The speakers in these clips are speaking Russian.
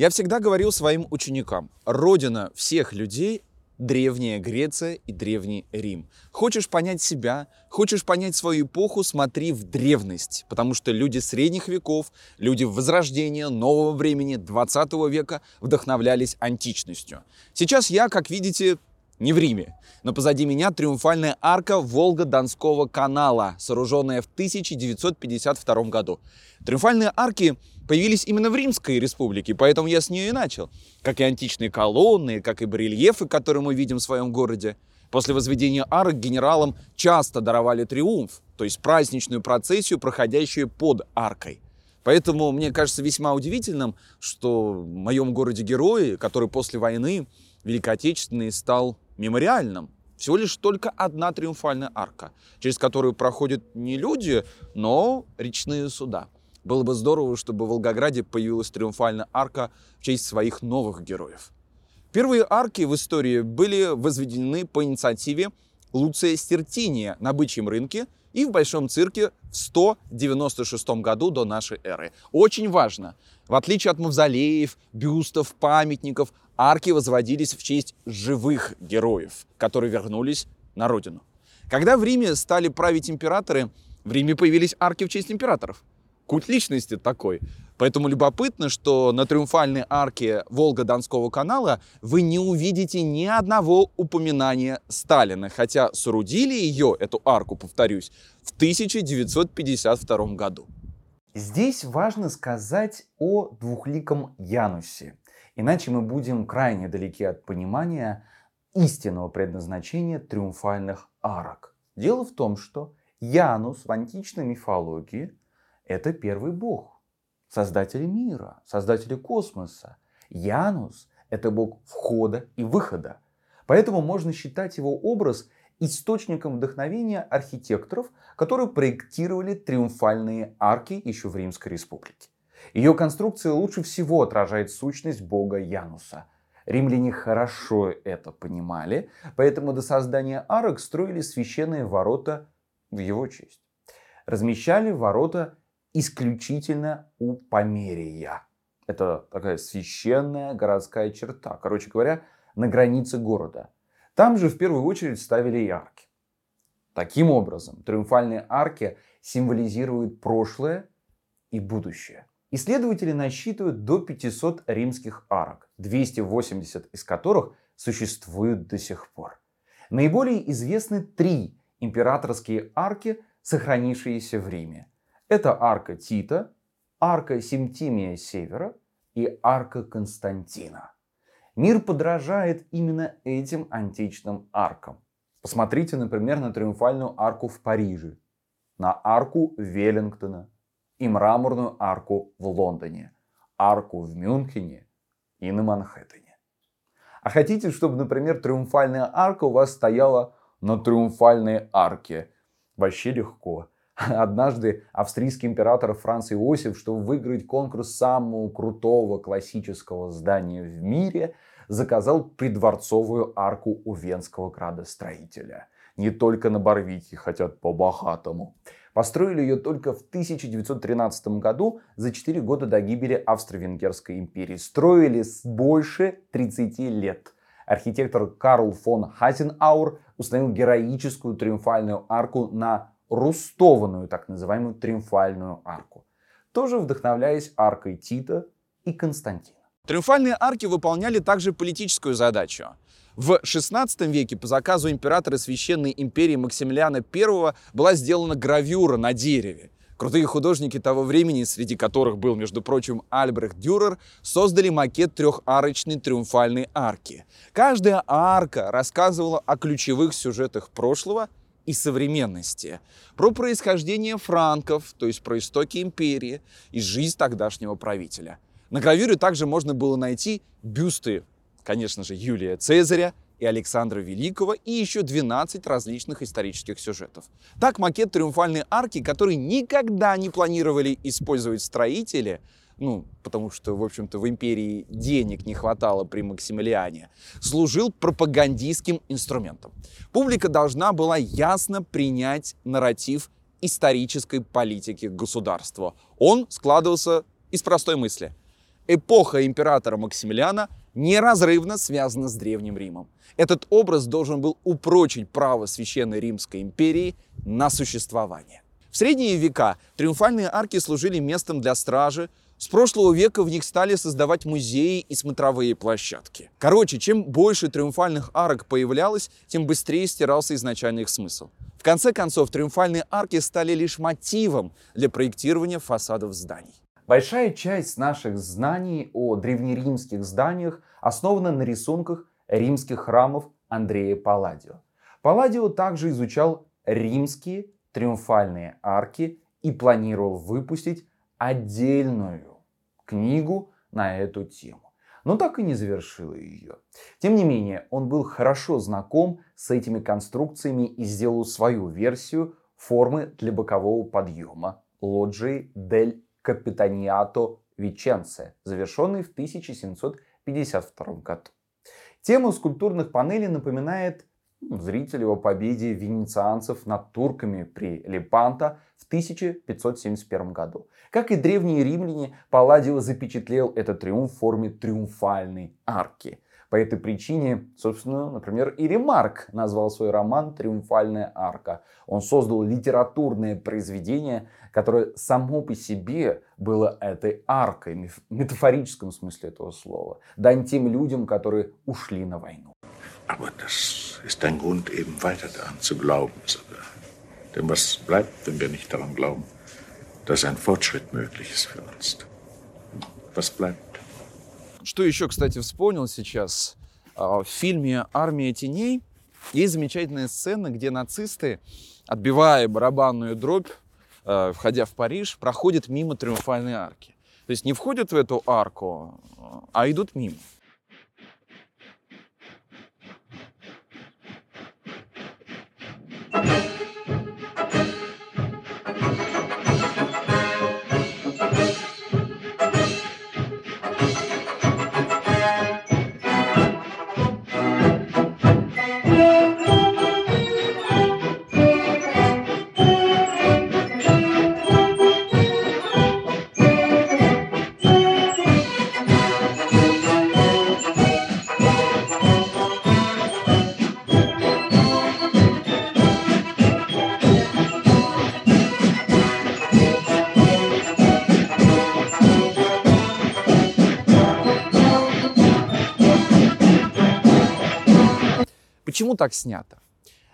Я всегда говорил своим ученикам, родина всех людей Древняя Греция и Древний Рим. Хочешь понять себя, хочешь понять свою эпоху, смотри в древность, потому что люди средних веков, люди Возрождения, нового времени, 20 века вдохновлялись античностью. Сейчас я, как видите, не в Риме, но позади меня триумфальная арка Волго-Донского канала, сооруженная в 1952 году. Триумфальные арки появились именно в Римской республике, поэтому я с нее и начал. Как и античные колонны, как и барельефы, которые мы видим в своем городе. После возведения арок генералам часто даровали триумф, то есть праздничную процессию, проходящую под аркой. Поэтому мне кажется весьма удивительным, что в моем городе герои, который после войны Великой Отечественной стал мемориальным, всего лишь только одна триумфальная арка, через которую проходят не люди, но речные суда. Было бы здорово, чтобы в Волгограде появилась триумфальная арка в честь своих новых героев. Первые арки в истории были возведены по инициативе Луция Стертиния на бычьем рынке и в Большом цирке в 196 году до нашей эры. Очень важно, в отличие от мавзолеев, бюстов, памятников, арки возводились в честь живых героев, которые вернулись на родину. Когда в Риме стали править императоры, в Риме появились арки в честь императоров культ личности такой. Поэтому любопытно, что на триумфальной арке Волго-Донского канала вы не увидите ни одного упоминания Сталина, хотя соорудили ее, эту арку, повторюсь, в 1952 году. Здесь важно сказать о двухликом Янусе, иначе мы будем крайне далеки от понимания истинного предназначения триумфальных арок. Дело в том, что Янус в античной мифологии это первый бог, создатель мира, создатель космоса. Янус – это бог входа и выхода. Поэтому можно считать его образ источником вдохновения архитекторов, которые проектировали триумфальные арки еще в Римской республике. Ее конструкция лучше всего отражает сущность бога Януса. Римляне хорошо это понимали, поэтому до создания арок строили священные ворота в его честь. Размещали ворота исключительно у Померия. Это такая священная городская черта. Короче говоря, на границе города. Там же в первую очередь ставили и арки. Таким образом, триумфальные арки символизируют прошлое и будущее. Исследователи насчитывают до 500 римских арок, 280 из которых существуют до сих пор. Наиболее известны три императорские арки, сохранившиеся в Риме. Это арка Тита, арка Симтимия Севера и арка Константина. Мир подражает именно этим античным аркам. Посмотрите, например, на триумфальную арку в Париже, на арку Веллингтона и мраморную арку в Лондоне, арку в Мюнхене и на Манхэттене. А хотите, чтобы, например, триумфальная арка у вас стояла на триумфальной арке? Вообще легко. Однажды австрийский император Франц Иосиф, чтобы выиграть конкурс самого крутого классического здания в мире, заказал придворцовую арку у венского градостроителя. Не только на Барвике хотят по-богатому. Построили ее только в 1913 году, за 4 года до гибели Австро-Венгерской империи. Строили с больше 30 лет. Архитектор Карл фон Хазенауэр установил героическую триумфальную арку на рустованную так называемую триумфальную арку, тоже вдохновляясь аркой Тита и Константина. Триумфальные арки выполняли также политическую задачу. В XVI веке по заказу императора Священной империи Максимилиана I была сделана гравюра на дереве. Крутые художники того времени, среди которых был, между прочим, Альбрехт Дюрер, создали макет трехарочной триумфальной арки. Каждая арка рассказывала о ключевых сюжетах прошлого и современности, про происхождение франков, то есть про истоки империи и жизнь тогдашнего правителя. На гравюре также можно было найти бюсты, конечно же, Юлия Цезаря и Александра Великого и еще 12 различных исторических сюжетов. Так макет триумфальной арки, который никогда не планировали использовать строители, ну, потому что, в общем-то, в империи денег не хватало при Максимилиане, служил пропагандистским инструментом. Публика должна была ясно принять нарратив исторической политики государства. Он складывался из простой мысли. эпоха императора Максимилиана неразрывно связана с Древним Римом. Этот образ должен был упрочить право Священной Римской империи на существование. В средние века триумфальные арки служили местом для стражи, с прошлого века в них стали создавать музеи и смотровые площадки. Короче, чем больше триумфальных арок появлялось, тем быстрее стирался изначальный их смысл. В конце концов, триумфальные арки стали лишь мотивом для проектирования фасадов зданий. Большая часть наших знаний о древнеримских зданиях основана на рисунках римских храмов Андрея Палладио. Палладио также изучал римские триумфальные арки и планировал выпустить отдельную книгу на эту тему. Но так и не завершил ее. Тем не менее, он был хорошо знаком с этими конструкциями и сделал свою версию формы для бокового подъема лоджии Дель Капитаниато Веченце, завершенный в 1752 году. Тема скульптурных панелей напоминает ну, зрителю о победе венецианцев над турками при Лепанто в 1571 году. Как и древние римляне, Палладио запечатлел этот триумф в форме триумфальной арки – по этой причине, собственно, например, и Ремарк назвал свой роман «Триумфальная арка». Он создал литературное произведение, которое само по себе было этой аркой, в метафорическом смысле этого слова. Дань тем людям, которые ушли на войну. Aber das ist ein Grund, eben weiter daran zu glauben sogar. Denn was bleibt, wenn wir nicht daran glauben, dass ein Fortschritt möglich ist für uns? Was bleibt? Что еще, кстати, вспомнил сейчас? А, в фильме «Армия теней» есть замечательная сцена, где нацисты, отбивая барабанную дробь, а, входя в Париж, проходят мимо Триумфальной арки. То есть не входят в эту арку, а идут мимо. Почему так снято?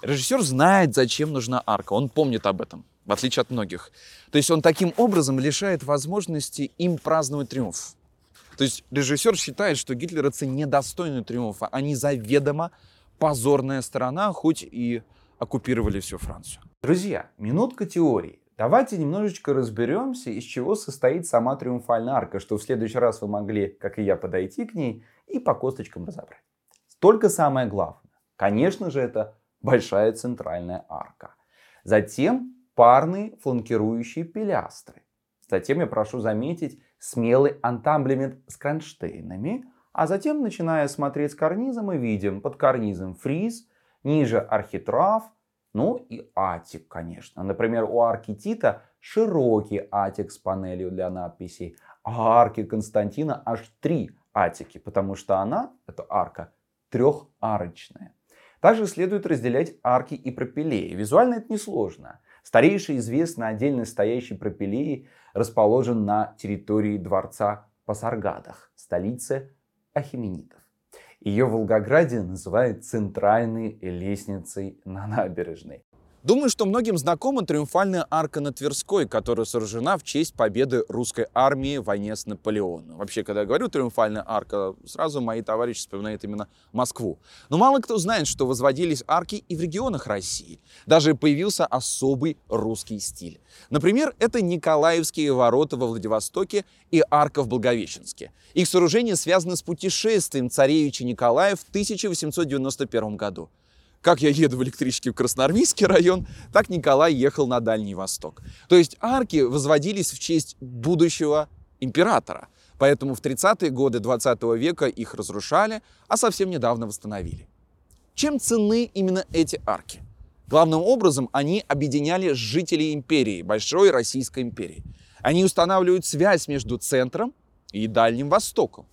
Режиссер знает, зачем нужна арка, он помнит об этом, в отличие от многих. То есть он таким образом лишает возможности им праздновать триумф. То есть режиссер считает, что гитлеровцы недостойны триумфа, они заведомо позорная сторона, хоть и оккупировали всю Францию. Друзья, минутка теории. Давайте немножечко разберемся, из чего состоит сама триумфальная арка, что в следующий раз вы могли, как и я, подойти к ней и по косточкам разобрать. Только самое главное. Конечно же, это большая центральная арка. Затем парные фланкирующие пилястры. Затем я прошу заметить смелый антамблемент с кронштейнами. А затем, начиная смотреть с карнизом, мы видим под карнизом фриз, ниже архитрав, ну и атик, конечно. Например, у арки Тита широкий атик с панелью для надписей, а арки Константина аж три атики, потому что она, эта арка, трехарочная. Также следует разделять арки и пропилеи. Визуально это несложно. Старейший известный отдельно стоящий пропилеи расположен на территории дворца Пасаргадах, столице Ахименитов. Ее в Волгограде называют центральной лестницей на набережной. Думаю, что многим знакома триумфальная арка на Тверской, которая сооружена в честь победы русской армии в войне с Наполеоном. Вообще, когда я говорю триумфальная арка, сразу мои товарищи вспоминают именно Москву. Но мало кто знает, что возводились арки и в регионах России. Даже появился особый русский стиль. Например, это Николаевские ворота во Владивостоке и арка в Благовещенске. Их сооружение связано с путешествием царевича Николая в 1891 году. Как я еду в электричке в Красноармейский район, так Николай ехал на Дальний Восток. То есть арки возводились в честь будущего императора. Поэтому в 30-е годы 20 века их разрушали, а совсем недавно восстановили. Чем ценны именно эти арки? Главным образом они объединяли жителей империи, Большой Российской империи. Они устанавливают связь между центром и Дальним Востоком.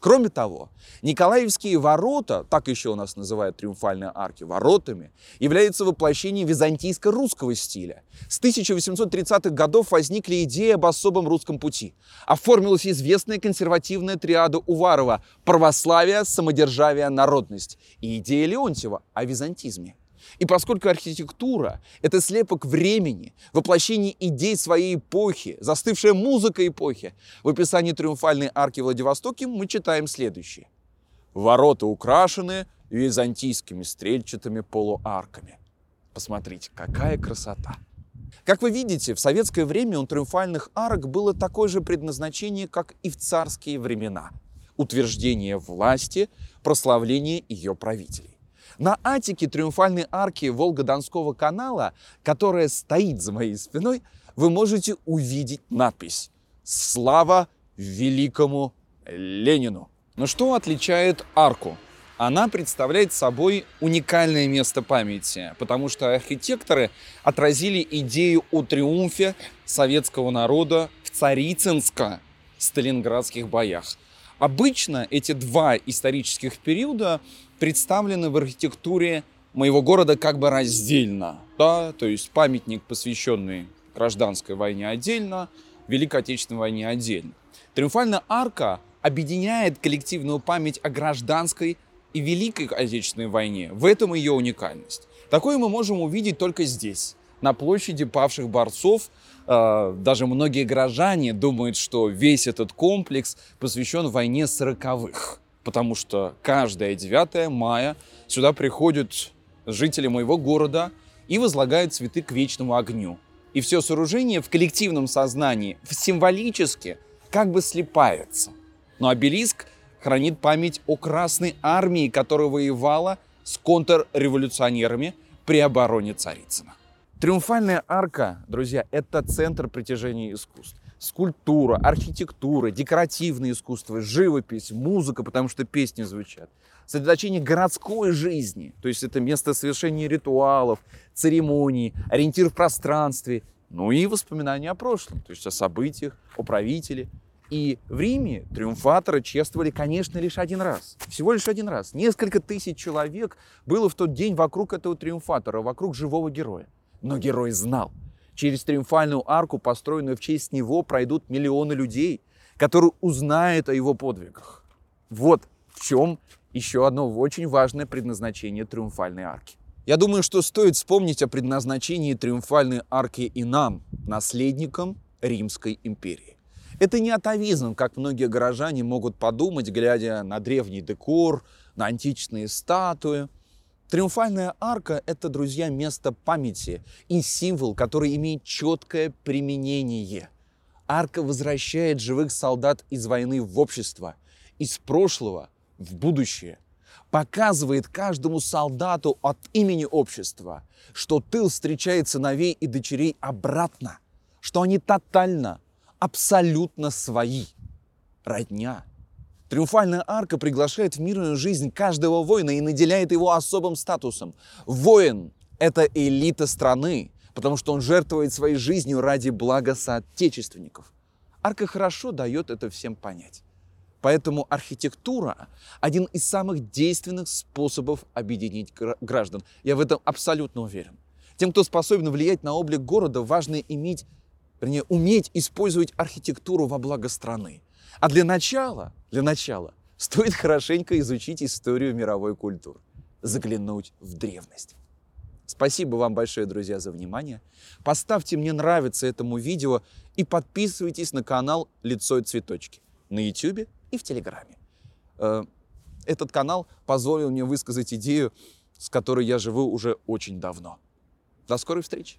Кроме того, Николаевские ворота, так еще у нас называют триумфальные арки, воротами, являются воплощением византийско-русского стиля. С 1830-х годов возникли идеи об особом русском пути. Оформилась известная консервативная триада Уварова «Православие, самодержавие, народность» и идея Леонтьева о византизме. И поскольку архитектура — это слепок времени, воплощение идей своей эпохи, застывшая музыка эпохи, в описании триумфальной арки Владивостоке мы читаем следующее. Ворота украшены византийскими стрельчатыми полуарками. Посмотрите, какая красота! Как вы видите, в советское время у триумфальных арок было такое же предназначение, как и в царские времена – утверждение власти, прославление ее правителей. На атике триумфальной арки Волго-Донского канала, которая стоит за моей спиной, вы можете увидеть надпись «Слава великому Ленину». Но что отличает арку? Она представляет собой уникальное место памяти, потому что архитекторы отразили идею о триумфе советского народа в Царицынско-сталинградских боях. Обычно эти два исторических периода представлены в архитектуре моего города как бы раздельно. Да? То есть памятник, посвященный гражданской войне отдельно, Великой Отечественной войне отдельно. Триумфальная арка объединяет коллективную память о гражданской и Великой Отечественной войне. В этом ее уникальность. Такое мы можем увидеть только здесь, на площади павших борцов. Э, даже многие горожане думают, что весь этот комплекс посвящен войне сороковых потому что каждое 9 мая сюда приходят жители моего города и возлагают цветы к вечному огню. И все сооружение в коллективном сознании символически как бы слипается. Но обелиск хранит память о Красной Армии, которая воевала с контрреволюционерами при обороне Царицына. Триумфальная арка, друзья, это центр притяжения искусств скульптура, архитектура, декоративное искусство, живопись, музыка, потому что песни звучат. Сосредоточение городской жизни, то есть это место совершения ритуалов, церемоний, ориентир в пространстве, ну и воспоминания о прошлом, то есть о событиях, о правителе. И в Риме триумфаторы чествовали, конечно, лишь один раз. Всего лишь один раз. Несколько тысяч человек было в тот день вокруг этого триумфатора, вокруг живого героя. Но герой знал, Через триумфальную арку, построенную в честь него, пройдут миллионы людей, которые узнают о его подвигах. Вот в чем еще одно очень важное предназначение триумфальной арки. Я думаю, что стоит вспомнить о предназначении триумфальной арки и нам, наследникам Римской империи. Это не атовизм, как многие горожане могут подумать, глядя на древний декор, на античные статуи. Триумфальная арка – это, друзья, место памяти и символ, который имеет четкое применение. Арка возвращает живых солдат из войны в общество, из прошлого в будущее. Показывает каждому солдату от имени общества, что тыл встречает сыновей и дочерей обратно, что они тотально, абсолютно свои. Родня – Триумфальная арка приглашает в мирную жизнь каждого воина и наделяет его особым статусом. Воин – это элита страны, потому что он жертвует своей жизнью ради блага соотечественников. Арка хорошо дает это всем понять. Поэтому архитектура – один из самых действенных способов объединить граждан. Я в этом абсолютно уверен. Тем, кто способен влиять на облик города, важно иметь, вернее, уметь использовать архитектуру во благо страны. А для начала, для начала, стоит хорошенько изучить историю мировой культуры, заглянуть в древность. Спасибо вам большое, друзья, за внимание. Поставьте мне нравится этому видео и подписывайтесь на канал «Лицо и цветочки» на YouTube и в Телеграме. Э, этот канал позволил мне высказать идею, с которой я живу уже очень давно. До скорой встречи!